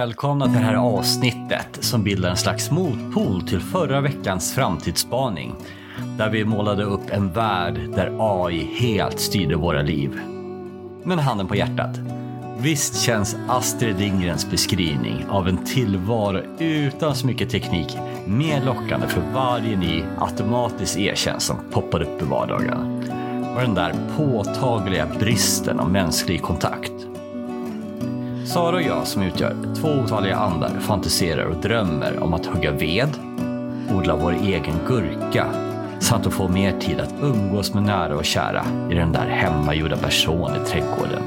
välkomna till det här avsnittet som bildar en slags motpol till förra veckans framtidsspaning. Där vi målade upp en värld där AI helt styrde våra liv. Men handen på hjärtat. Visst känns Astrid Lindgrens beskrivning av en tillvaro utan så mycket teknik mer lockande för varje ny automatisk e-tjänst som poppar upp i vardagen. Och den där påtagliga bristen av mänsklig kontakt. Sara och jag som utgör två otaliga andar fantiserar och drömmer om att hugga ved, odla vår egen gurka samt att få mer tid att umgås med nära och kära i den där hemmagjorda person i trädgården.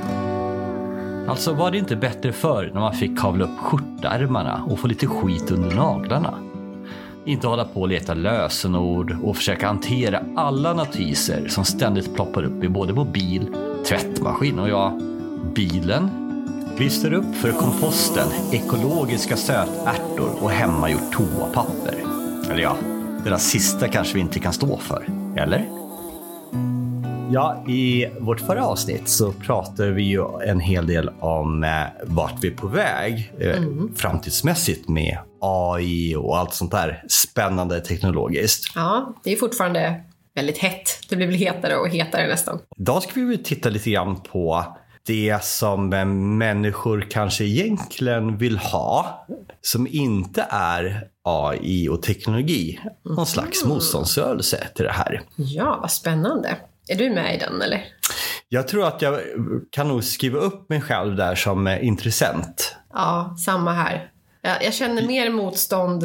Alltså var det inte bättre förr när man fick kavla upp skjortärmarna och få lite skit under naglarna? Inte hålla på och leta lösenord och försöka hantera alla notiser som ständigt ploppar upp i både mobil, tvättmaskin och ja, bilen. Lyfter upp för komposten, ekologiska sötärtor och hemmagjort toapapper. Eller ja, det där sista kanske vi inte kan stå för. Eller? Ja, i vårt förra avsnitt så pratade vi ju en hel del om eh, vart vi är på väg eh, mm. framtidsmässigt med AI och allt sånt där spännande teknologiskt. Ja, det är fortfarande väldigt hett. Det blir väl hetare och hetare nästan. Idag ska vi titta lite grann på det som eh, människor kanske egentligen vill ha, som inte är AI och teknologi. Någon slags mm. motståndsrörelse till det här. Ja, vad spännande. Är du med i den eller? Jag tror att jag kan nog skriva upp mig själv där som intressent. Ja, samma här. Jag, jag känner mer motstånd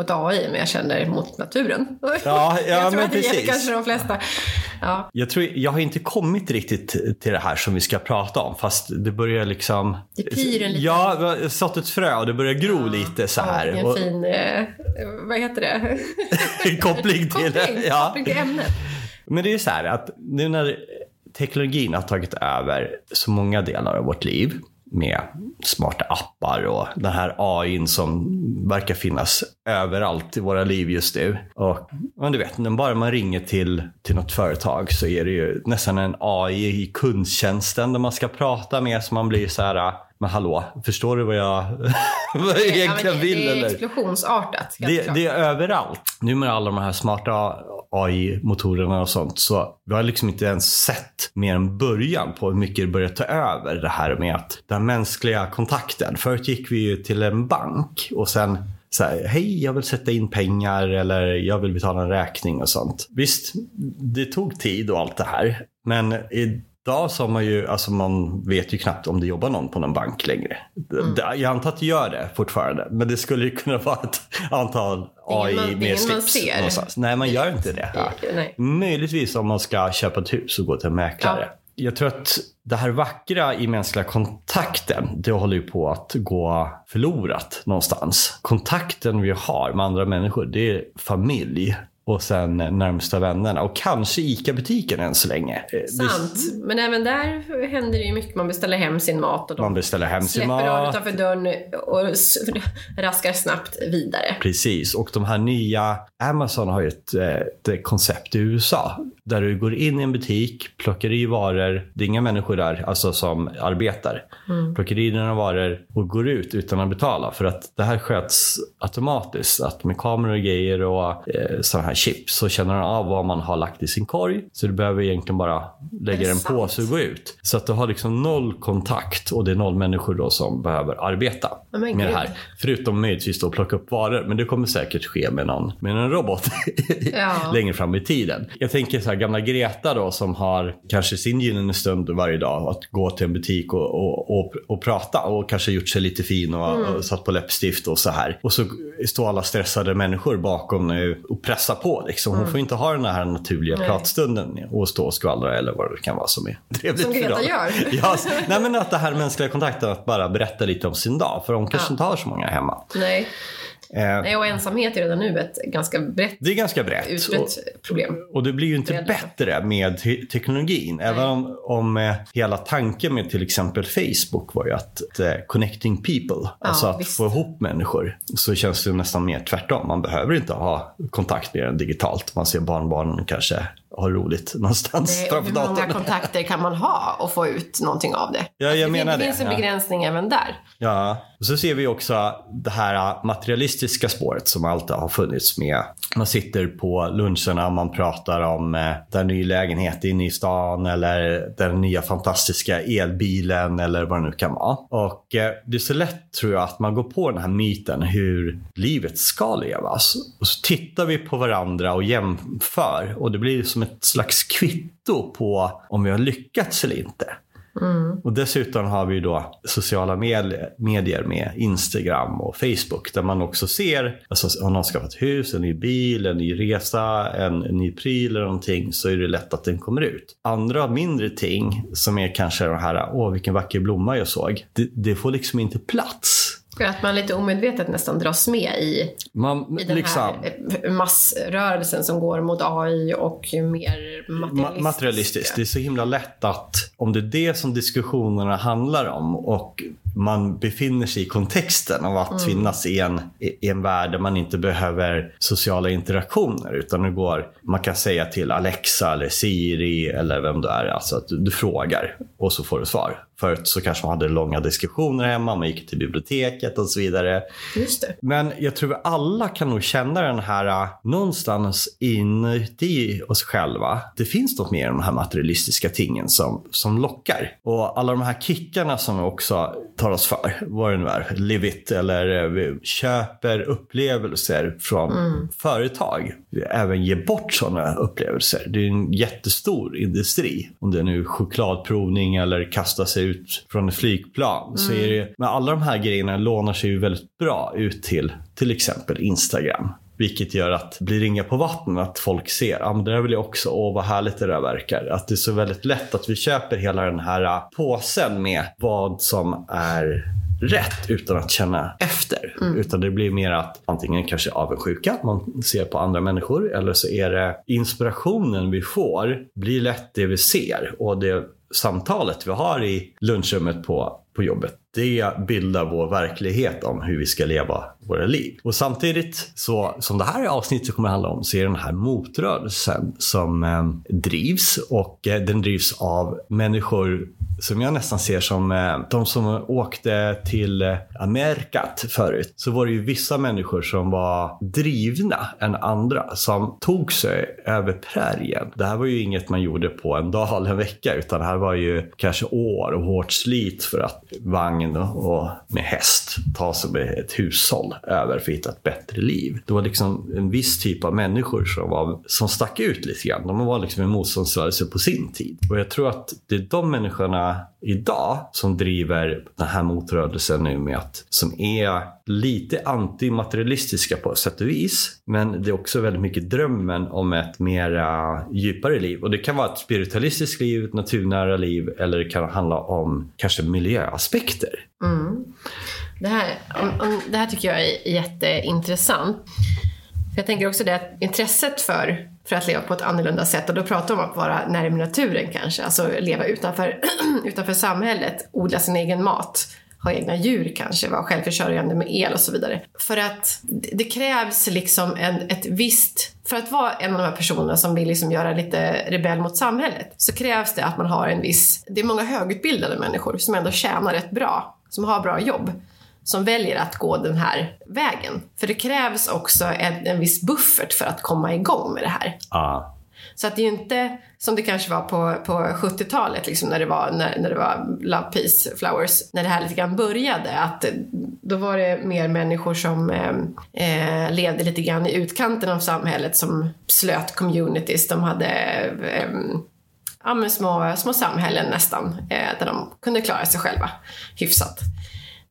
mot AI men jag känner mot naturen. Ja, ja jag tror men att det precis. kanske de flesta. Ja. Jag, tror, jag har inte kommit riktigt till det här som vi ska prata om fast det börjar liksom... Det pyr en lite. Ja, jag har sått ett frö och det börjar gro ja, lite så här. Ja, en fin, eh, vad heter det? koppling till, koppling, ja. koppling till ämnet. Men det är så här att nu när teknologin har tagit över så många delar av vårt liv med smarta appar och den här AI som verkar finnas överallt i våra liv just nu. Och men du vet, bara man ringer till, till något företag så är det ju nästan en AI i kundtjänsten där man ska prata med så man blir så här men hallå, förstår du vad jag, vad jag egentligen ja, vill? Det är eller? explosionsartat. Det, det, är överallt. Nu med alla de här smarta AI-motorerna och sånt, så vi har liksom inte ens sett mer än början på hur mycket det börjar ta över det här med att den mänskliga kontakten. Förut gick vi ju till en bank och sen så här, hej jag vill sätta in pengar eller jag vill betala en räkning och sånt. Visst, det tog tid och allt det här. Men idag så har man ju, alltså man vet ju knappt om det jobbar någon på någon bank längre. Mm. Jag antar att det gör det fortfarande, men det skulle ju kunna vara ett antal AI man, med slips någonstans. Nej, man gör inte det. Nej. Möjligtvis om man ska köpa ett hus och gå till en mäklare. Ja. Jag tror att det här vackra i mänskliga kontakten, det håller ju på att gå förlorat någonstans. Kontakten vi har med andra människor, det är familj och sen närmsta vännerna och kanske ICA-butiken än så länge. Eh, Sant, det... men även där händer det ju mycket. Man beställer hem sin mat och de man beställer hem sin släpper mat. av utanför dörren och raskar snabbt vidare. Precis, och de här nya Amazon har ju ett, ett koncept i USA där du går in i en butik, plockar i varor, det är inga människor där alltså som arbetar. Mm. Plockar i dina varor och går ut utan att betala för att det här sköts automatiskt. Att med kameror och grejer och eh, sådana här chips så känner den av vad man har lagt i sin korg. Så du behöver egentligen bara lägga den på sig och gå ut. Så att du har liksom noll kontakt och det är noll människor då som behöver arbeta oh med det här. Förutom möjligtvis då plocka upp varor. Men det kommer säkert ske med någon, med en robot ja. längre fram i tiden. Jag tänker så här, gamla Greta då som har kanske sin gyllene stund varje dag att gå till en butik och, och, och, och prata och kanske gjort sig lite fin och, mm. och satt på läppstift och så här. Och så står alla stressade människor bakom och pressar på. Liksom. Hon mm. får inte ha den här naturliga Nej. pratstunden och stå och skvallra eller vad det kan vara som är trevligt Som Greta gör. ja, nej, men att det här mänskliga kontakten, att bara berätta lite om sin dag. För hon kanske ja. inte har så många hemma. Nej. Eh, Nej, och ensamhet är redan nu ett ganska brett, det är ganska brett. utbrett problem. Och det blir ju inte bättre med te teknologin. Nej. Även om, om eh, hela tanken med till exempel Facebook var ju att eh, connecting people, ja, alltså att visst. få ihop människor, så känns det nästan mer tvärtom. Man behöver inte ha kontakt med den digitalt. Man ser barnbarnen kanske ha roligt någonstans Det, framför hur många datorn. kontakter kan man ha och få ut någonting av det? Ja, jag det, menar det det, finns en ja. begränsning även där. Ja, och så ser vi också det här materialistiska spåret som alltid har funnits med. Man sitter på luncherna, man pratar om eh, den nya lägenhet inne i stan eller den nya fantastiska elbilen eller vad det nu kan vara. Och eh, det är så lätt tror jag att man går på den här myten hur livet ska levas. Och så tittar vi på varandra och jämför och det blir som ett slags kvitto på om vi har lyckats eller inte. Och dessutom har vi då sociala med- medier med Instagram och Facebook där man också ser, alltså om någon har skaffat hus, en ny bil, en ny resa, en, en ny pryl eller någonting så är det lätt att den kommer ut. Andra mindre ting som är kanske de här, åh vilken vacker blomma jag såg, det, det får liksom inte plats. För att man lite omedvetet nästan dras med i, Man, i den liksom, här massrörelsen som går mot AI och mer Ma- materialistiskt. materialistiskt. Det är så himla lätt att om det är det som diskussionerna handlar om och man befinner sig i kontexten av att finnas i en, i en värld där man inte behöver sociala interaktioner utan det går, man kan säga till Alexa eller Siri eller vem du är, alltså att du, du frågar och så får du svar. Förut så kanske man hade långa diskussioner hemma, man gick till biblioteket och så vidare. Just det. Men jag tror att alla kan nog känna den här äh, någonstans inuti oss själva. Det finns något mer än de här materialistiska tingen som, som lockar. Och alla de här kickarna som vi också tar oss för, vad det nu är, live it eller eh, vi köper upplevelser från företag. Vi även ger bort sådana upplevelser. Det är en jättestor industri. Om det är nu chokladprovning eller kasta sig ut från ett flygplan. Så är det, men alla de här grejerna lånar sig ju väldigt bra ut till till exempel Instagram. Vilket gör att det blir ringa på vattnet att folk ser, ja ah, men det där vill jag också, åh vad härligt det där verkar. Att det är så väldigt lätt att vi köper hela den här äh, påsen med vad som är rätt utan att känna efter. Utan det blir mer att antingen kanske avundsjuka, man ser på andra människor, eller så är det inspirationen vi får blir lätt det vi ser. Och det samtalet vi har i lunchrummet på, på jobbet, det bildar vår verklighet om hur vi ska leva våra liv. Och samtidigt, så, som det här avsnittet kommer att handla om, så är det den här motrörelsen som eh, drivs och eh, den drivs av människor som jag nästan ser som eh, de som åkte till eh, Amerikat förut. Så var det ju vissa människor som var drivna än andra som tog sig över prärien. Det här var ju inget man gjorde på en dag eller en vecka utan det här var ju kanske år och hårt slit för att vagn och med häst ta sig med ett hushåll över för att hitta ett bättre liv. Det var liksom en viss typ av människor som, var, som stack ut lite grann. De var liksom en motståndsrörelse på sin tid. Och jag tror att det är de människorna idag som driver den här motrörelsen nu med att, som är lite antimaterialistiska på sätt och vis. Men det är också väldigt mycket drömmen om ett mera djupare liv. Och det kan vara ett spiritualistiskt liv, ett naturnära liv eller det kan handla om kanske miljöaspekter. Mm. Det här, om, om, det här tycker jag är jätteintressant. För jag tänker också det att intresset för, för att leva på ett annorlunda sätt, och då pratar vi om att vara närmare naturen kanske, alltså leva utanför, utanför samhället, odla sin egen mat, ha egna djur kanske, vara självförsörjande med el och så vidare. För att det krävs liksom en, ett visst, för att vara en av de här personerna som vill liksom göra lite rebell mot samhället, så krävs det att man har en viss, det är många högutbildade människor som ändå tjänar rätt bra, som har bra jobb som väljer att gå den här vägen. För det krävs också en, en viss buffert för att komma igång med det här. Ja. Så att det är ju inte som det kanske var på, på 70-talet liksom när det var, när, när det var Love Peace Flowers, när det här lite grann började. Att då var det mer människor som eh, eh levde lite grann i utkanten av samhället som slöt communities. De hade eh, ja, små, små samhällen nästan, eh, där de kunde klara sig själva hyfsat.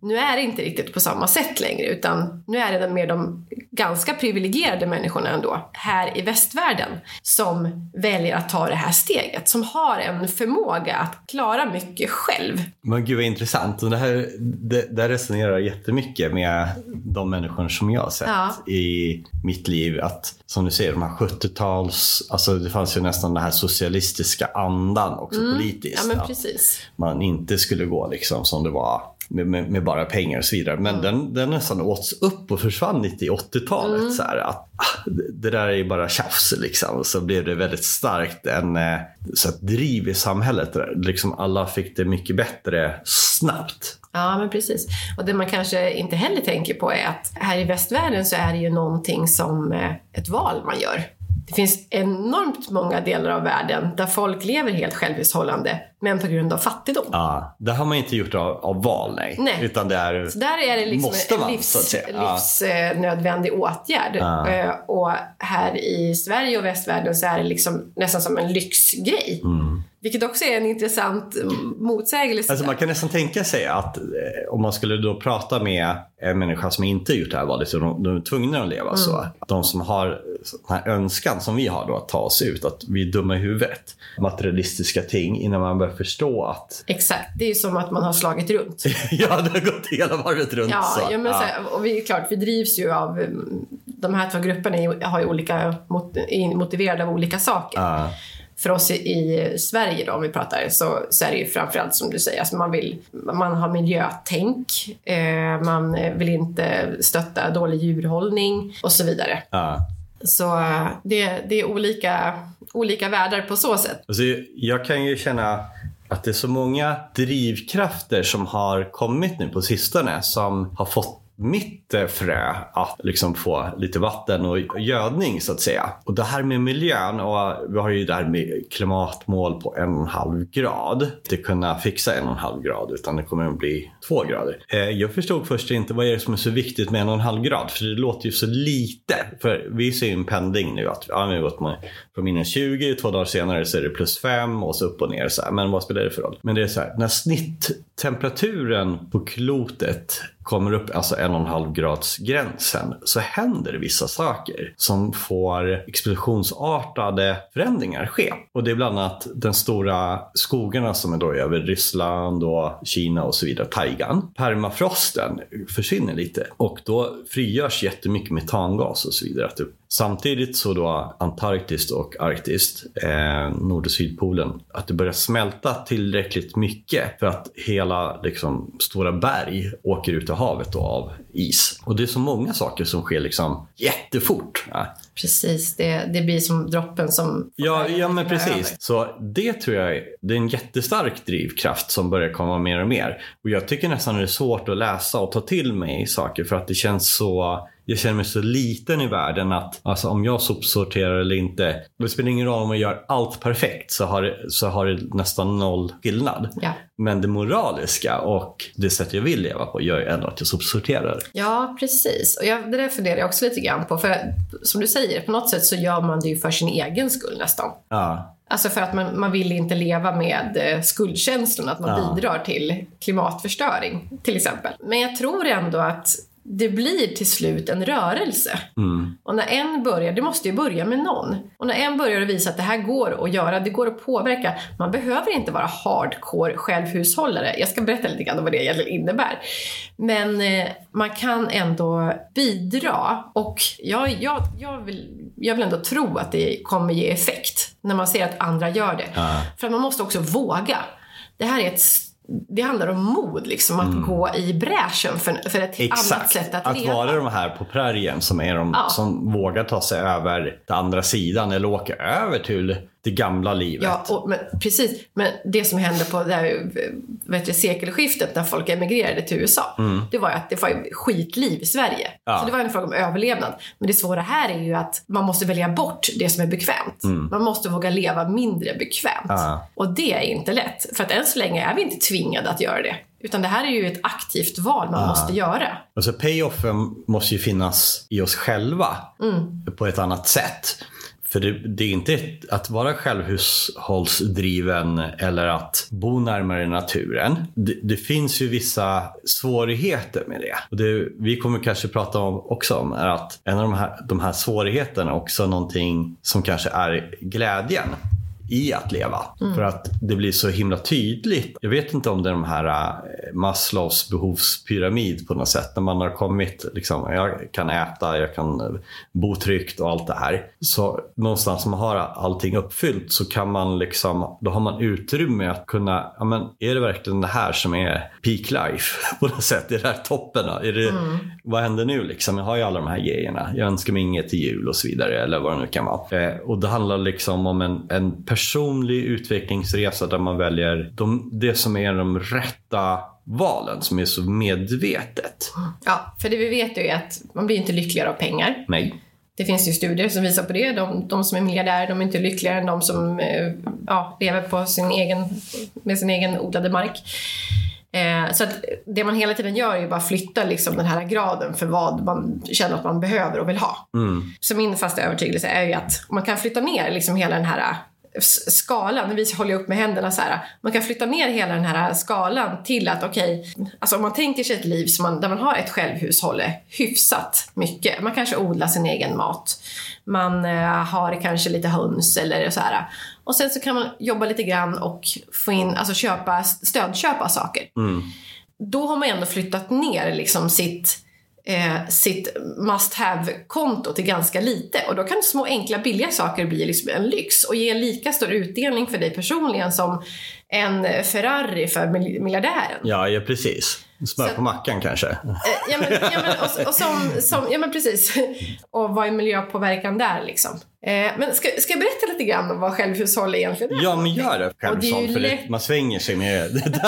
Nu är det inte riktigt på samma sätt längre utan nu är det mer de ganska privilegierade människorna ändå här i västvärlden som väljer att ta det här steget, som har en förmåga att klara mycket själv. Men gud vad intressant. Och det här det, det här resonerar jättemycket med de människor som jag har sett Ja. i mitt liv. Att som du säger, de här 70-tals, alltså det fanns ju nästan den här socialistiska andan också politiskt. Mm. Ja men att man inte skulle gå liksom som det var med, med, med bara pengar och så vidare. Men Mm. den, den nästan åts upp och försvann lite i 80-talet. Mm. Så här, att, ah, det- där är bara tjafs liksom. Så blev det väldigt starkt en eh, så att driv i samhället. Där, liksom alla fick det mycket bättre snabbt. Ja, men precis. Och det man kanske inte heller tänker på är att här i västvärlden så är det ju någonting som eh, ett val man gör. Det finns enormt många delar av världen där folk lever helt självhushållande, men på grund av fattigdom. Ja, det har man inte gjort av, av val, nej. Nej. Utan det är... Så där är det liksom Måste en man, livs, så att säga. Ja. livsnödvändig åtgärd. Ja. Eh, Och här i Sverige och västvärlden så är det liksom nästan som en lyxgrej. Mm. Vilket också är en intressant mm, motsägelse. Alltså man kan nästan tänka sig att eh, om man skulle då prata med en människa som inte gjort det här valet, så de, de är tvungna att leva så. Att de som har sån här önskan som vi har då att ta oss ut, att vi är dumma i huvudet. Materialistiska ting innan man börjar förstå att Exakt, det är som att man har slagit runt. ja, det har gått hela varvet runt. Ja, så. ja, men så här, och vi klart, vi drivs ju av... mm, De här två grupperna har ju olika, är motiverade av olika saker. Ja. För oss i, Sverige då, om vi pratar, så, så är det ju framförallt som du säger, alltså man, vill, man har miljötänk, eh, man vill inte stötta dålig djurhållning och så vidare. Ja. Så eh, det, det är olika, olika världar på så sätt. Alltså, jag kan ju känna att det är så många drivkrafter som har kommit nu på sistone som har fått mitt eh, frö att liksom få lite vatten och gödning så att säga. Och det här med miljön och eh, vi har ju det här med klimatmål på en och en halv grad. Inte kunna fixa en och en halv grad utan det kommer att bli två grader. Eh, jag förstod först inte vad är det som är så viktigt med en och en halv grad för det låter ju så lite. För vi ser ju en pendling nu att ja, vi har minus 20, två dagar senare så är det plus 5 och så upp och ner. Så här. Men vad spelar det för roll? Men det är så här, när snitttemperaturen på klotet kommer upp, alltså en och en halv grads gränsen, så händer det vissa saker som får explosionsartade förändringar ske. Och det är bland annat den stora skogarna som är då över Ryssland och Kina och så vidare, taigan. Permafrosten försvinner lite och då frigörs jättemycket metangas och så vidare. Att det- Samtidigt så då Antarktis och Arktis, eh, Nord och Sydpolen, att det börjar smälta tillräckligt mycket för att hela liksom, stora berg åker ut i havet då, av is. Och det är så många saker som sker liksom jättefort. Ja. Precis, det, det blir som droppen som... Ja, ja men över. precis. Så det tror jag är, det är en jättestark drivkraft som börjar komma mer och mer. Och jag tycker nästan det är svårt att läsa och ta till mig saker för att det känns så jag känner mig så liten i världen att alltså, om jag sopsorterar eller inte, det spelar ingen roll om jag gör allt perfekt så har, det, så har det nästan noll skillnad. Ja. Men det moraliska och det sätt jag vill leva på gör ju ändå att jag sopsorterar. Ja, precis. Och jag, det där funderar jag också lite grann på. För som du säger, på något sätt så gör man det ju för sin egen skull nästan. Ja, Alltså för att man, man vill inte leva med eh, skuldkänslan att man Ja. bidrar till klimatförstöring, till exempel. Men jag tror ändå att det blir till slut en rörelse. mm. Och när en börjar, det måste ju börja med någon. Och när en börjar visa att det här går att göra, det går att påverka. Man behöver inte vara hardcore självhushållare. Jag ska berätta lite grann om vad det egentligen innebär. Men eh, man kan ändå bidra och jag, jag, jag, vill, jag vill ändå tro att det kommer ge effekt när man ser att andra gör det. Ja. För man måste också våga. Det här är ett det handlar om mod, liksom, att gå i bräschen för, för ett annat Mm. Exakt. sätt att, Att, leva. vara de här på prärien som är de Ja. som vågar ta sig över till andra sidan eller åka över till det gamla livet. Ja, och, men, precis. Men det som hände på det här, vet du, sekelskiftet när folk emigrerade till USA, det var att det var skitliv i Sverige. Mm. Ja. Så det var en fråga om överlevnad. Men det svåra här är ju att man måste välja bort det som är bekvämt. Man måste våga leva mindre bekvämt. Mm. Ja. Och det är inte lätt. För att än så länge är vi inte tvingade att göra det. Utan det här är ju ett aktivt val man måste göra. Alltså payoffen måste ju finnas i oss själva på ett annat sätt. För det, det är inte att vara självhushållsdriven eller att bo närmare naturen. Det, det finns ju vissa svårigheter med det. Och det. Vi kommer kanske prata om också om är att en av de här, de här svårigheterna är också någonting som kanske är glädjen i att leva. Mm. För att det blir så himla tydligt. Jag vet inte om det är de här äh, Maslows behovspyramid på något sätt. När man har kommit, liksom, jag kan äta, jag kan bo tryggt och allt det här. Så någonstans när man har allting uppfyllt så kan man liksom, då har man utrymme att kunna, ja men är det verkligen det här som är peak life på något sätt? Är det här toppen? Är det, Mm. Vad händer nu liksom? Jag har ju alla de här grejerna. Jag önskar mig inget till jul och så vidare eller vad det nu kan vara. Eh, och det handlar liksom om en, en personlig utvecklingsresa där man väljer de, det som är de rätta valen som är så medvetet. Ja, för det vi vet ju är att man blir inte lyckligare av pengar. Nej. Det finns ju studier som visar på det. De, de som är miljardärer de är inte lyckligare än de som eh, ja, lever på sin egen, med sin egen odlade mark. Eh, så att det man hela tiden gör är ju bara flytta liksom den här graden för vad man känner att man behöver och vill ha. Mm. Så min fasta övertygelse är ju att man kan flytta ner liksom hela den här s- skalan, vi håller upp med händerna så här. Man kan flytta ner hela den här skalan till att okej, alltså om man tänker sig ett liv som man, där man har ett självhushåll hyfsat mycket. Man kanske odlar sin egen mat. Man eh, har kanske lite höns eller så här. Och sen så kan man jobba lite grann och få in, alltså köpa, stödköpa saker Mm. då har man ändå flyttat ner liksom sitt, eh, sitt must have-konto till ganska lite. Och då kan små enkla billiga saker bli liksom en lyx och ge en lika stor utdelning för dig personligen som en Ferrari för mil- miljardären. Ja, ja, precis. Smör Så- på mackan kanske. Eh, ja, men, ja, men, och, och som, som, ja men precis. Och vad är miljöpåverkan där liksom? Eh, men ska, ska jag berätta lite grann om vad självhushåll egentligen är? Ja, men gör det Och det. För det, lätt- man svänger sig med det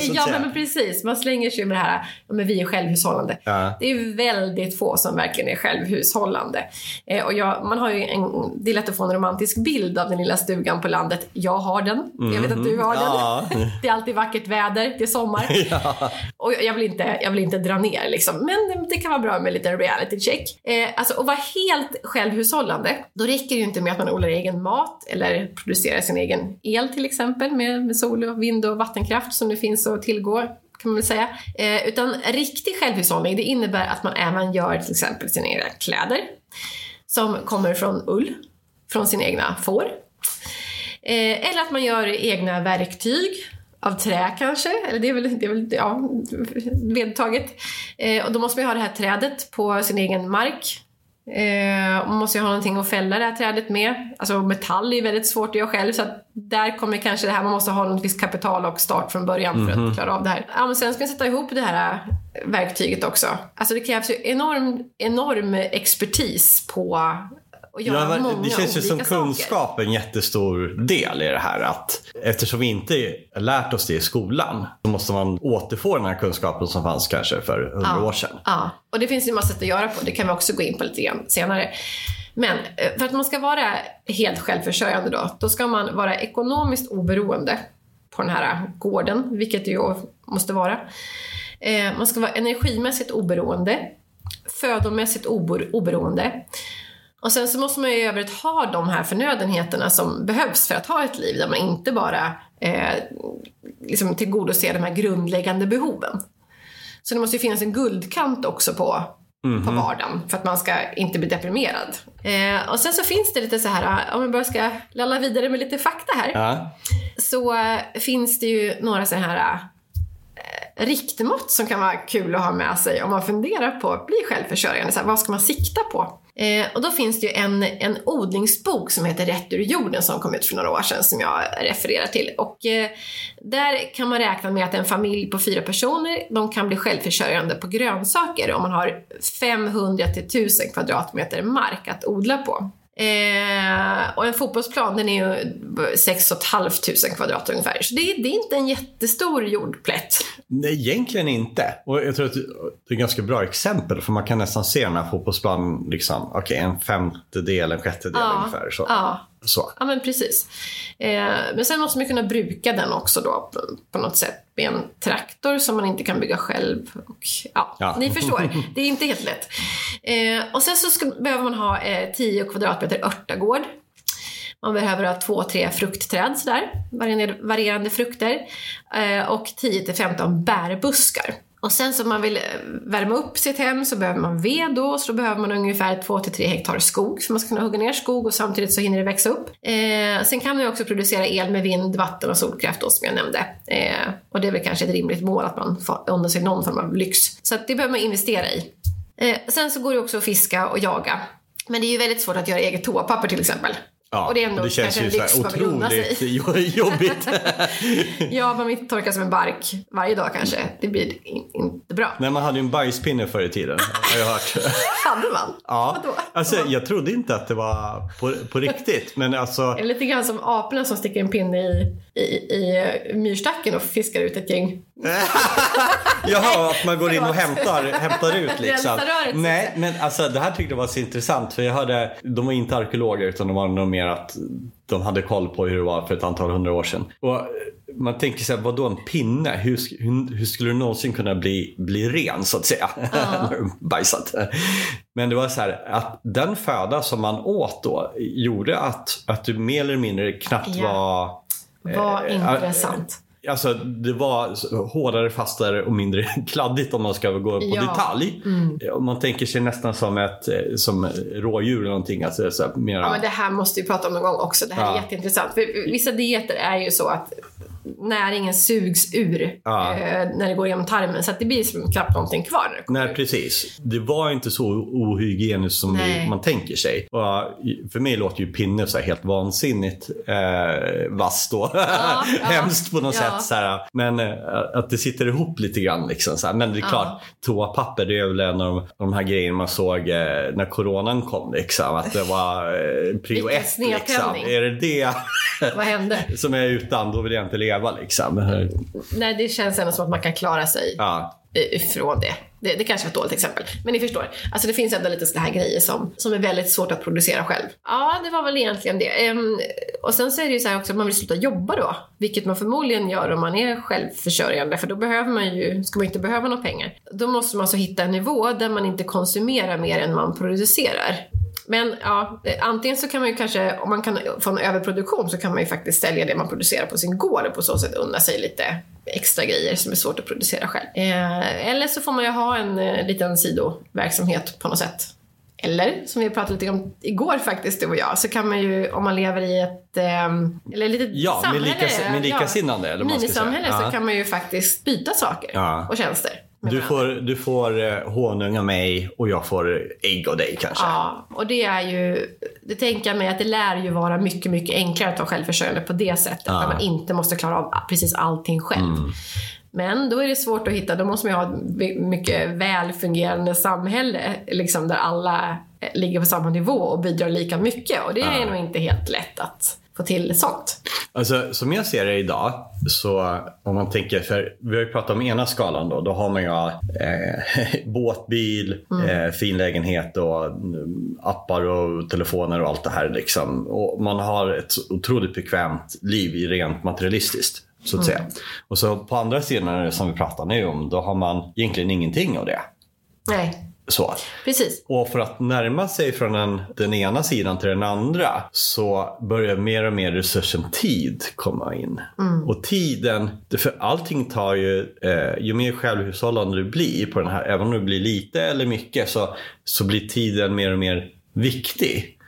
så att Ja säga. men precis, man slänger sig med det här, ja, men vi är självhushållande. Ja. Det är väldigt få som verkligen är självhushållande. Eh, och jag, man har ju en, det är lätt att få en romantisk bild av den lilla stugan på landet. Jag har den. Jag vet att du har den. Ja. Det är alltid vackert väder, det är sommar. Och jag vill inte, jag vill inte dra ner liksom. Men det kan vara bra med lite reality check. Eh, alltså att vara helt självhushållande, då räcker det ju inte med att man odlar egen mat eller producerar sin egen el till exempel med, med sol och vind och vattenkraft som det finns att tillgå kan man väl säga. Eh, utan riktig självhushållning det innebär att man eh, även gör till exempel sina egna kläder som kommer från ull, från sina egna får. Eh, eller att man gör egna verktyg av trä kanske, eller det är väl, det är väl ja, vedtaget. Eh, och då måste man ju ha det här trädet på sin egen mark. Eh, man måste ju ha någonting att fälla det här trädet med. Alltså metall är ju väldigt svårt att göra själv så att där kommer kanske det här, man måste ha något visst kapital och start från början för att klara av det här. Ja, men sen ska man sätta ihop det här verktyget också. Alltså det krävs ju enorm, enorm expertis på att göra Ja, många det känns ju som saker. kunskap en jättestor del i det här. Att eftersom vi inte lärt oss det i skolan så måste man återfå den här kunskapen som fanns kanske för hundra Ja. år sedan. Ja, och det finns ju en massa sätt att göra på. Det kan vi också gå in på lite grann senare. Men eh, för att man ska vara helt självförsörjande då, då ska man vara ekonomiskt oberoende på den här gården, vilket det ju måste vara. Eh, Man ska vara energimässigt oberoende, födomässigt ober- oberoende. Och sen så måste man ju i övrigt ha de här förnödenheterna som behövs för att ha ett liv där man inte bara eh, liksom tillgodoser de här grundläggande behoven. Så det måste ju finnas en guldkant också på, på vardagen för att man ska inte bli deprimerad. Eh, och sen så finns det lite så här, om man bara ska lalla vidare med lite fakta här, Ja. så eh, finns det ju några så här eh, riktmått som kan vara kul att ha med sig om man funderar på att bli självförsörjande. Så här, vad ska man sikta på? Eh, och då finns det ju en, en odlingsbok som heter Rätt ur jorden som kom ut för några år sedan som jag refererar till. Och eh, där kan man räkna med att en familj på fyra personer, de kan bli självförsörjande på grönsaker om man har 500 till 1000 kvadratmeter mark att odla på. Eh, och en fotbollsplan den är ju 6 500 kvadrat ungefär. Så det, det är inte en jättestor jordplätt. Nej, egentligen inte. Och jag tror att det är ett ganska bra exempel för man kan nästan se den här fotbollsplanen, liksom, okej en femtedel, en sjättedel Ja. ungefär. Så. Ja, så. ja men precis. Eh, men sen måste man kunna bruka den också då på, på något sätt med en traktor som man inte kan bygga själv. Och, ja, Ja. Ni förstår, det är inte helt lätt. Eh, och sen så ska, behöver man ha eh, 10 kvadratmeter örtagård. Man behöver ha två, tre fruktträd sådär, varierande, varierande frukter. Eh, och 10 till 15 bärbuskar. Och sen så om man vill eh, värma upp sitt hem så behöver man ved då, så då behöver man ungefär 2-3 hektar skog för man ska kunna hugga ner skog och samtidigt så hinner det växa upp. Eh, sen kan man ju också producera el med vind, vatten och solkraft då som jag nämnde. Eh, och det är väl kanske ett rimligt mål att man får sig någon form av lyx. Så att det behöver man investera i. Eh, sen så går det också att fiska och jaga. Men det är ju väldigt svårt att göra eget toapapper till exempel. Ja, och det är ändå det känns kanske ju en lyx man vill unna sig. jobbigt. Ja, man vill inte torka som en bark varje dag kanske. Det blir in, inte bra. Nej, man hade ju en bajspinne förr i tiden, har jag hört. Hade man? Ja, Vadå? alltså, jag trodde inte att det var på, på riktigt, men alltså... Lite grann som aporna som sticker en pinne i, i, i myrstacken och fiskar ut ett gäng. Jaha, att man går in och hämtar, hämtar ut liksom. Så Nej, men alltså det här tyckte jag var så intressant för jag hörde, de var inte arkeologer utan de var nog mer att de hade koll på hur det var för ett antal hundra år sedan. Och eh, man tänker sig, vadå en pinne? Hur, hur, hur skulle du någonsin kunna bli, bli ren så att säga? När du bajsat. Men det var så här att den föda som man åt då gjorde att, att du mer eller mindre knappt Ja. var Vad Eh, intressant. Alltså det var hårdare, fastare och mindre kladdigt om man ska gå på Ja. Mm. detalj. Om man tänker sig nästan som ett eh, som rådjur eller någonting. Alltså, så här, mera... Ja, men det här måste vi prata om någon gång också. Det här Ja. är jätteintressant. För vissa dieter är ju så att näringen sugs ur Ja. eh, när det går genom tarmen. Så att det blir som knappt någonting kvar. Nej, precis. Det var inte så ohygieniskt som vi, man tänker sig. Och för mig låter ju pinne så helt vansinnigt eh, vass då. ja. Hemskt på något Ja. Sätt. Så här. Men eh, att det sitter ihop lite grann. Liksom, så här. Men det är Ja. klart, toapapper det är väl en av de, de här grejerna man såg eh, när coronan kom. Liksom, att det var eh, prio ett. Liksom. Är det det Vad hände? som är utan, då vill jag inte leva. Liksom. Nej, det känns ändå som att man kan klara sig Ja. ifrån det det. Det kanske var ett dåligt exempel. Men ni förstår. Alltså det finns ändå lite sådana här grejer som, som är väldigt svårt att producera själv. Ja, det var väl egentligen det. Ehm, och sen så är det ju så här också att man vill sluta jobba då. Vilket man förmodligen gör om man är självförsörjande. För då behöver man ju, ska man inte behöva några pengar. Då måste man så hitta en nivå där man inte konsumerar mer än man producerar. Men ja, eh, antingen så kan man ju kanske, om man kan få en överproduktion så kan man ju faktiskt sälja det man producerar på sin gård och på så sätt unna sig lite extra grejer som är svårt att producera själv. Eh, eller så får man ju ha en eh, liten sidoverksamhet på något sätt. Eller, som vi pratade lite om igår faktiskt, du och jag, så kan man ju, om man lever i ett, ehm, eller litet Ja, med samhälle, lika- med likasinnande, eller ska säga. minisamhälle, Ja. så kan man ju faktiskt byta saker Ja. och tjänster. Du får, du får eh, honung av mig och jag får ägg av dig kanske. Ja, och det är ju, det tänker jag mig att det lär ju vara mycket, mycket enklare att vara självförsörjande på det sättet. Ja. Där man inte måste klara av precis allting själv. Mm. Men då är det svårt att hitta, då måste man ju ha ett mycket väl fungerande samhälle liksom där alla eh, ligger på samma nivå och bidrar lika mycket. Och det är Ja. nog inte helt lätt att få till sånt. Alltså, som jag ser det idag, så om man tänker, för vi har ju pratat om ena skalan då, då har man ju eh, båt, bil, eh, fin lägenhet och mm, appar och telefoner och allt det här. Liksom. Och man har ett otroligt bekvämt liv i rent materialistiskt. Så att säga. Och så på andra sidan som vi pratar nu om, då har man egentligen ingenting av det. Nej, Så. precis. Och för att närma sig från den, den ena sidan till den andra så börjar mer och mer resursen tid komma in. Och tiden, för allting tar ju, eh, ju mer självhushållande du blir på den här, även om det blir lite eller mycket så, så blir tiden mer och mer viktig.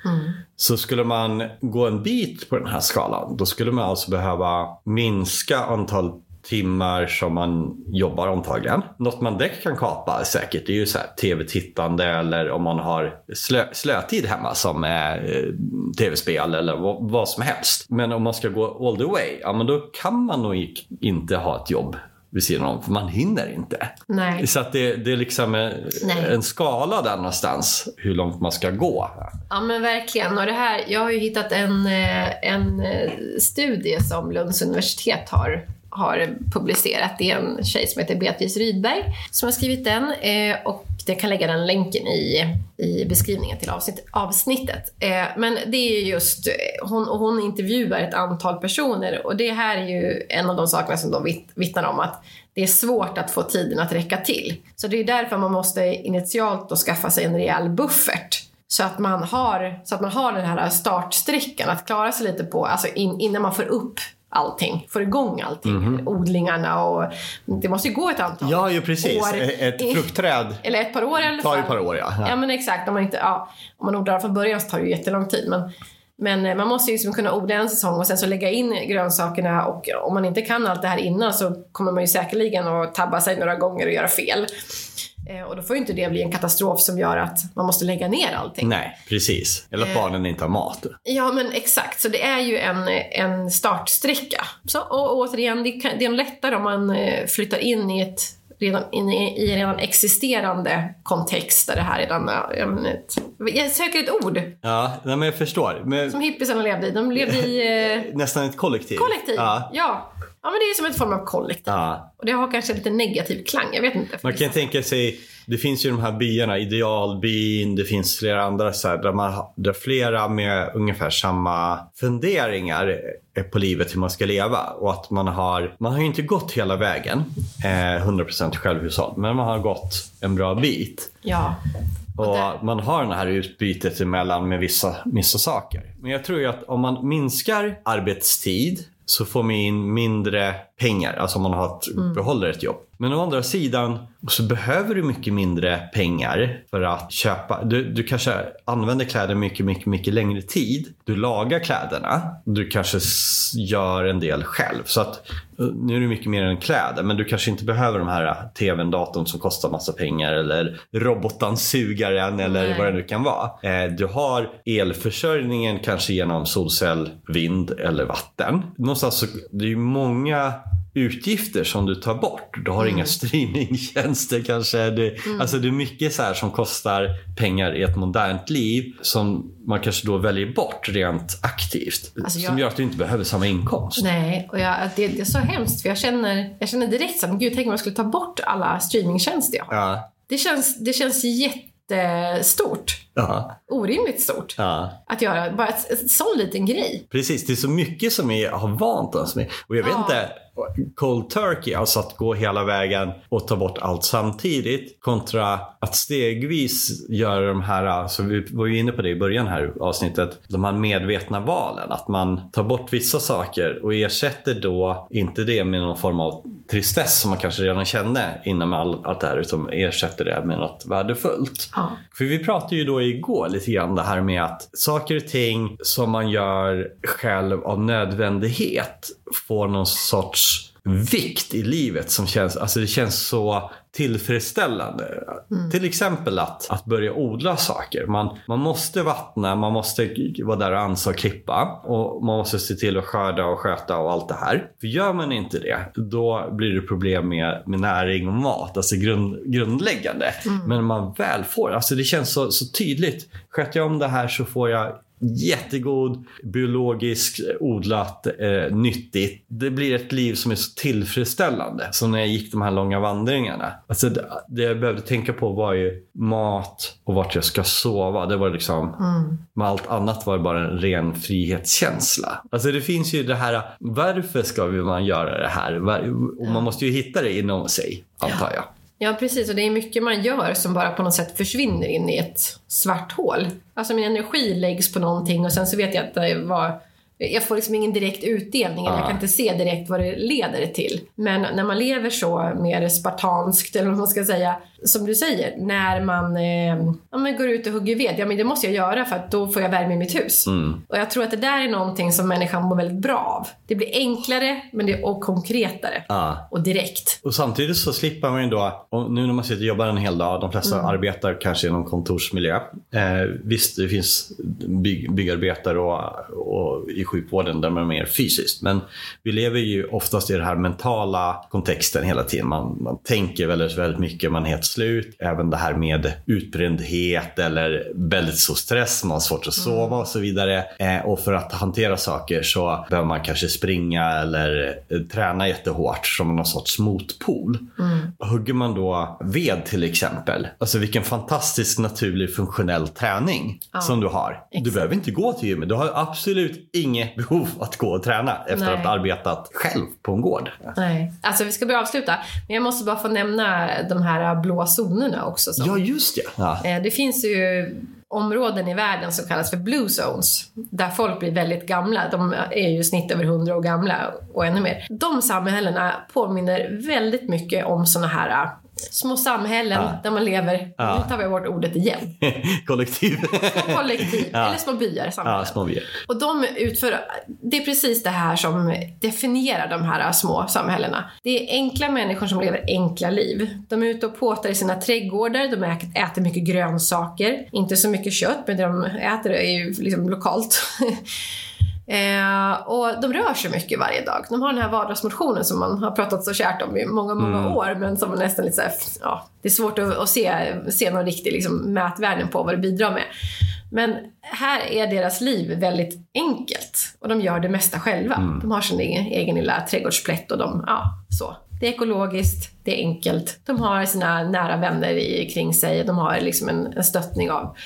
Så skulle man gå en bit på den här skalan, då skulle man alltså behöva minska antal timmar som man jobbar antagligen. Något man direkt kan kapa säkert det är ju så tv-tittande eller om man har slö, slötid hemma som är eh, tv-spel eller vad, vad som helst. Men om man ska gå all the way, ja men då kan man nog inte ha ett jobb vid sidan om för man hinner inte. Nej. Så att det, det är liksom eh, Nej. en skala där någonstans hur långt man ska gå. Ja men verkligen. Och det här, jag har ju hittat en, eh, en eh, studie som Lunds universitet har, har publicerat. Det är en tjej som heter Beatrice Rydberg som har skrivit den. Eh, och jag kan lägga den länken i, i beskrivningen till avsnitt, avsnittet. Eh, men det är just, eh, hon, hon intervjuar ett antal personer och det här är ju en av de sakerna som de vittnar om att det är svårt att få tiden att räcka till. Så det är därför man måste initialt då skaffa sig en rejäl buffert. Så att man har, så att man har den här startsträckan att klara sig lite på, alltså in, innan man får upp allting, får igång allting. Mhm. Odlingarna och det måste ju gå ett antal Ja, ju precis. år. Ett i- fruktträd Eller ett par år i alla tar fall. ju ett par år, ja. Ja men exakt, om man, inte, ja, om man odlar från början så tar det ju jättelång tid. Men, men eh, man måste ju liksom kunna odla en säsong och sen så lägga in grönsakerna och om man inte kan allt det här innan så kommer man ju säkerligen att tabba sig några gånger och göra fel. Eh, Och då får ju inte det bli en katastrof som gör att man måste lägga ner allting. Nej, precis. Eller att Eh. barnen inte har mat. Ja, men exakt. Så det är ju en, en startsträcka. Så, och återigen, det, kan, det är lättare om man eh, flyttar in i ett redan, in i, i en redan existerande kontext där det här redan. Jag, ett, jag söker ett ord Ja, men jag förstår. Men, som hippiesarna levde i. De levde i nästan ett kollektiv. kollektiv. Ja. Ja. Ja, men det är som en form av kollektiv. ja. Och det har kanske lite negativ klang. Jag vet inte. Man kan tänka sig, det finns ju de här byarna, idealbyn, det finns flera andra så här, där, man, där flera med ungefär samma funderingar på livet, hur man ska leva. Och att man har, man har ju inte gått hela vägen, eh, 100% självhushåll, men man har gått en bra bit. Ja. Och man har det här utbytet emellan med vissa, vissa saker. Men jag tror ju att om man minskar arbetstid så får man in mindre pengar, alltså om man har ett, Mm. behåller ett jobb. Men å andra sidan så behöver du mycket mindre pengar för att köpa. Du, du kanske använder kläder mycket, mycket, mycket längre tid. Du lagar kläderna. Du kanske gör en del själv. Så att eh, nu är det mycket mer än kläder, men du kanske inte behöver de här eh, tvn, datorn som kostar massa pengar eller robotdammsugaren eller Nej. vad det nu kan vara. Eh, Du har elförsörjningen kanske genom solcell, vind eller vatten. Någonstans så, det är ju många utgifter som du tar bort. Du har inga streamingtjänster kanske. Det, Alltså det är mycket så här som kostar pengar i ett modernt liv som man kanske då väljer bort rent aktivt. Alltså jag- Som gör att du inte behöver samma inkomst. Nej, och jag, det, det är så hemskt för jag känner, jag känner direkt men gud tänk om jag skulle ta bort alla streamingtjänster jag har. Ja, Det känns, det känns jättestort. Ja, Orimligt stort. ja. Att göra bara ett sån liten grej. Precis, det är så mycket som vi har vant oss med. Och jag vet Ja. inte, cold turkey, alltså att gå hela vägen och ta bort allt samtidigt kontra att stegvis göra de här, alltså vi var ju inne på det i början här avsnittet, de här medvetna valen. Att man tar bort vissa saker och ersätter då inte det med någon form av tristess som man kanske redan kände innan all, allt det här, utan ersätter det med något värdefullt. Ja. För vi pratade ju då igår lite grann det här med att saker och ting som man gör själv av nödvändighet får någon sorts vikt i livet som känns, alltså det känns så tillfredsställande. Till exempel att, att börja odla saker. Man, man måste vattna, man måste vara där och ansa och klippa och man måste se till att skörda och sköta och allt det här. För gör man inte det, då blir det problem med, med näring och mat, alltså grund, grundläggande. Men om man väl får, alltså det känns så, så tydligt. Sköter jag om det här så får jag jättegod, biologiskt odlat, eh, nyttigt. Det blir ett liv som är så tillfredsställande. Som när jag gick de här långa vandringarna. Alltså det, det jag behövde tänka på var ju mat och vart jag ska sova. Det var liksom, med allt annat var det bara en ren frihetskänsla. Alltså det finns ju det här, varför ska man göra det här? Och man måste ju hitta det inom sig, antar jag. Ja, precis. Och det är mycket man gör som bara på något sätt försvinner in i ett svart hål. Alltså min energi läggs på någonting och sen så vet jag att det var... Jag får liksom ingen direkt utdelning, eller jag kan inte se direkt vad det leder till. Men när man lever så mer spartanskt, eller vad man ska säga, som du säger, när man, eh, ja, men går ut och hugger ved, ja men det måste jag göra för att då får jag värme i mitt hus. Och jag tror att det där är någonting som människan mår väldigt bra av. Det blir enklare, men det är och konkretare. Ja. Och direkt. Och samtidigt så slipper man ju då, och nu när man sitter och jobbar en hel dag, de flesta arbetar kanske i någon kontorsmiljö. Eh, visst, det finns bygg, byggarbetare och, och i sjukvården där man är mer fysiskt. Men vi lever ju oftast i den här mentala kontexten hela tiden. Man, man tänker väldigt, väldigt mycket, man helt slut. Även det här med utbrändhet eller väldigt stor stress, man har svårt att sova och så vidare. Eh, och för att hantera saker så behöver man kanske springa eller eh, träna jättehårt som någon sorts motpol. Hugger man då ved till exempel, alltså vilken fantastisk naturlig funktionell träning som du har. Du exakt. behöver inte gå till gymmet. Du har absolut inget behov att gå och träna efter Nej. att ha arbetat själv på en gård. Nej, alltså vi ska börja avsluta. Men jag måste bara få nämna de här blå zonerna också. Som, Ja, just det. Ja. eh, det finns ju områden i världen som kallas för blue zones, där folk blir väldigt gamla. De är ju i snitt över 100 år gamla och ännu mer. De samhällena påminner väldigt mycket om såna här små samhällen Ja. där man lever, Ja. nu tar vi bort ordet igen, Kollektiv. kollektiv Ja. eller små byar, samhällen. små byar. Och de utför, det är precis det här som definierar de här små samhällena. Det är enkla människor som lever enkla liv. De är ute och påtar i sina trädgårdar, de äter mycket grönsaker, inte så mycket kött, men det de äter är ju liksom lokalt. Eh, och de rör sig mycket varje dag. De har den här vardagsmotionen som man har pratat så kärt om i många, många år, men som nästan lite så här, ja, det är svårt att, att se, se någon riktig liksom, mätvärden på vad det bidrar med. Men här är deras liv väldigt enkelt och de gör det mesta själva. De har sin egen, egen lilla trädgårdsplätt och de, ja, så. Det är ekologiskt, det är enkelt. De har sina nära vänner i, kring sig, de har liksom en, en stöttning av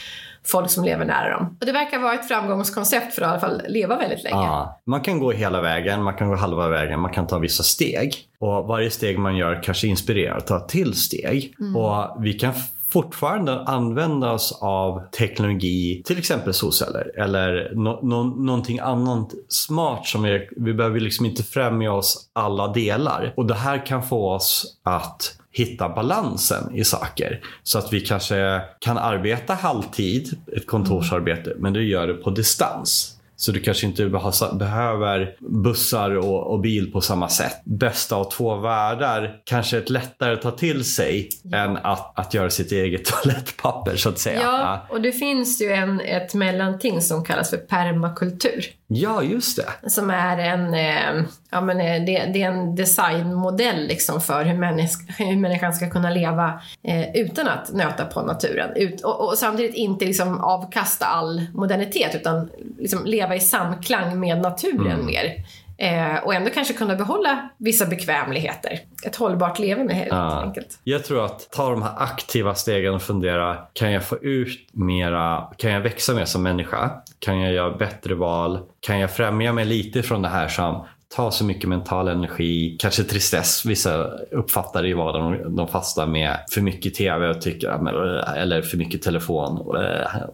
folk som lever nära dem. Och det verkar vara ett framgångskoncept för att i alla fall leva väldigt länge. Ja, man kan gå hela vägen, man kan gå halva vägen, man kan ta vissa steg. Och varje steg man gör kanske inspirerar att ta till steg. Och vi kan fortfarande använda oss av teknologi, till exempel solceller eller no, no, någonting annat smart som är, vi behöver liksom inte främja oss alla delar. Och det här kan få oss att hitta balansen i saker. Så att vi kanske kan arbeta halvtid, ett kontorsarbete, men du gör det på distans. Så du kanske inte behöver bussar och, och bil på samma sätt. Bästa av två världar kanske ett lättare att ta till sig än att, att göra sitt eget toalettpapper så att säga. Ja, och det finns ju en, ett mellanting som kallas för permakultur. Ja just det. Som är en, eh, ja, men, eh, det, det är en designmodell liksom för hur, människ, hur människan ska kunna leva eh, utan att nöta på naturen. Ut, och, och samtidigt inte liksom avkasta all modernitet utan liksom leva i samklang med naturen mer. Eh, och ändå kanske kunna behålla vissa bekvämligheter. Ett hållbart leverne helt Ja. enkelt. Jag tror att ta de här aktiva stegen och fundera, kan jag få ut mera, kan jag växa mer som människa? Kan jag göra bättre val? Kan jag främja mig lite från det här som tar så mycket mental energi, kanske tristess vissa uppfattar i vardagen. De fastnar med för mycket tv och tycker, eller för mycket telefon och,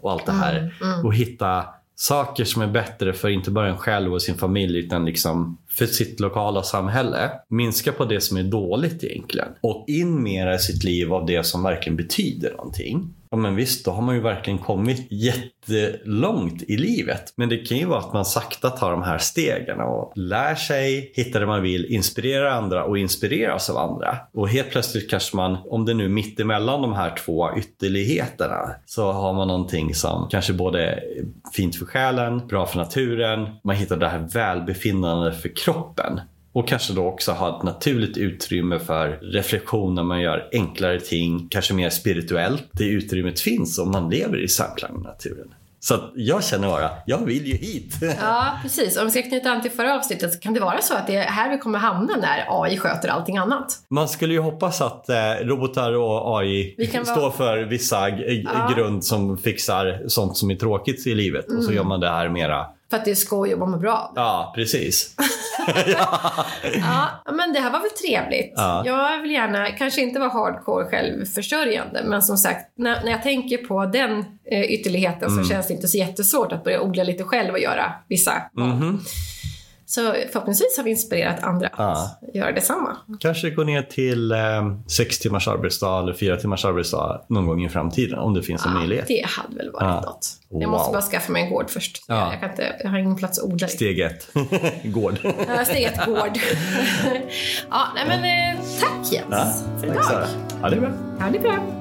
och allt det här. Och hitta saker som är bättre för inte bara en själv och sin familj utan liksom för sitt lokala samhälle. Minska på det som är dåligt egentligen. Och in mera i sitt liv av det som verkligen betyder någonting. Ja men visst, då har man ju verkligen kommit jättelångt i livet. Men det kan ju vara att man sakta tar de här stegen och lär sig, hittar det man vill, inspirera andra och inspireras av andra. Och helt plötsligt kanske man, om det nu är mitt emellan de här två ytterligheterna, så har man någonting som kanske både är fint för själen, bra för naturen, man hittar det här välbefinnandet för kroppen. Och kanske då också ha ett naturligt utrymme för reflektion när man gör enklare ting, kanske mer spirituellt. Det utrymmet finns om man lever i samklang med naturen. Så jag känner bara, jag vill ju hit. Ja, precis. Om vi ska knyta an till förra avsnittet så kan det vara så att det är här vi kommer hamna när AI sköter allting annat. Man skulle ju hoppas att eh, robotar och AI vara- står för vissa Ja. grund som fixar sånt som är tråkigt i livet och Mm. så gör man det här mera. För att det är skoj och man mår bra av det. Ja, precis. Ja, men det här var väl trevligt. Ja. Jag vill gärna, kanske inte vara hardcore självförsörjande, men som sagt, när, när jag tänker på den eh, ytterligheten Mm. så känns det inte så jättesvårt att börja odla lite själv och göra vissa val. Mhm. Så förhoppningsvis har vi inspirerat andra att Ja. göra detsamma. Kanske gå ner till eh, sex timmars arbetsdag eller fyra timmars arbetsdag någon gång i framtiden om det finns en möjlighet. Det hade väl varit Ja. något. Wow. Jag måste bara skaffa mig en gård först. Ja. Jag, kan inte, jag har ingen plats att odla. Steg ett. Gård. Steg ett, gård. ja, nej men eh, tack Jens Ja, för idag. Ja, det är bra. Ja, det är bra.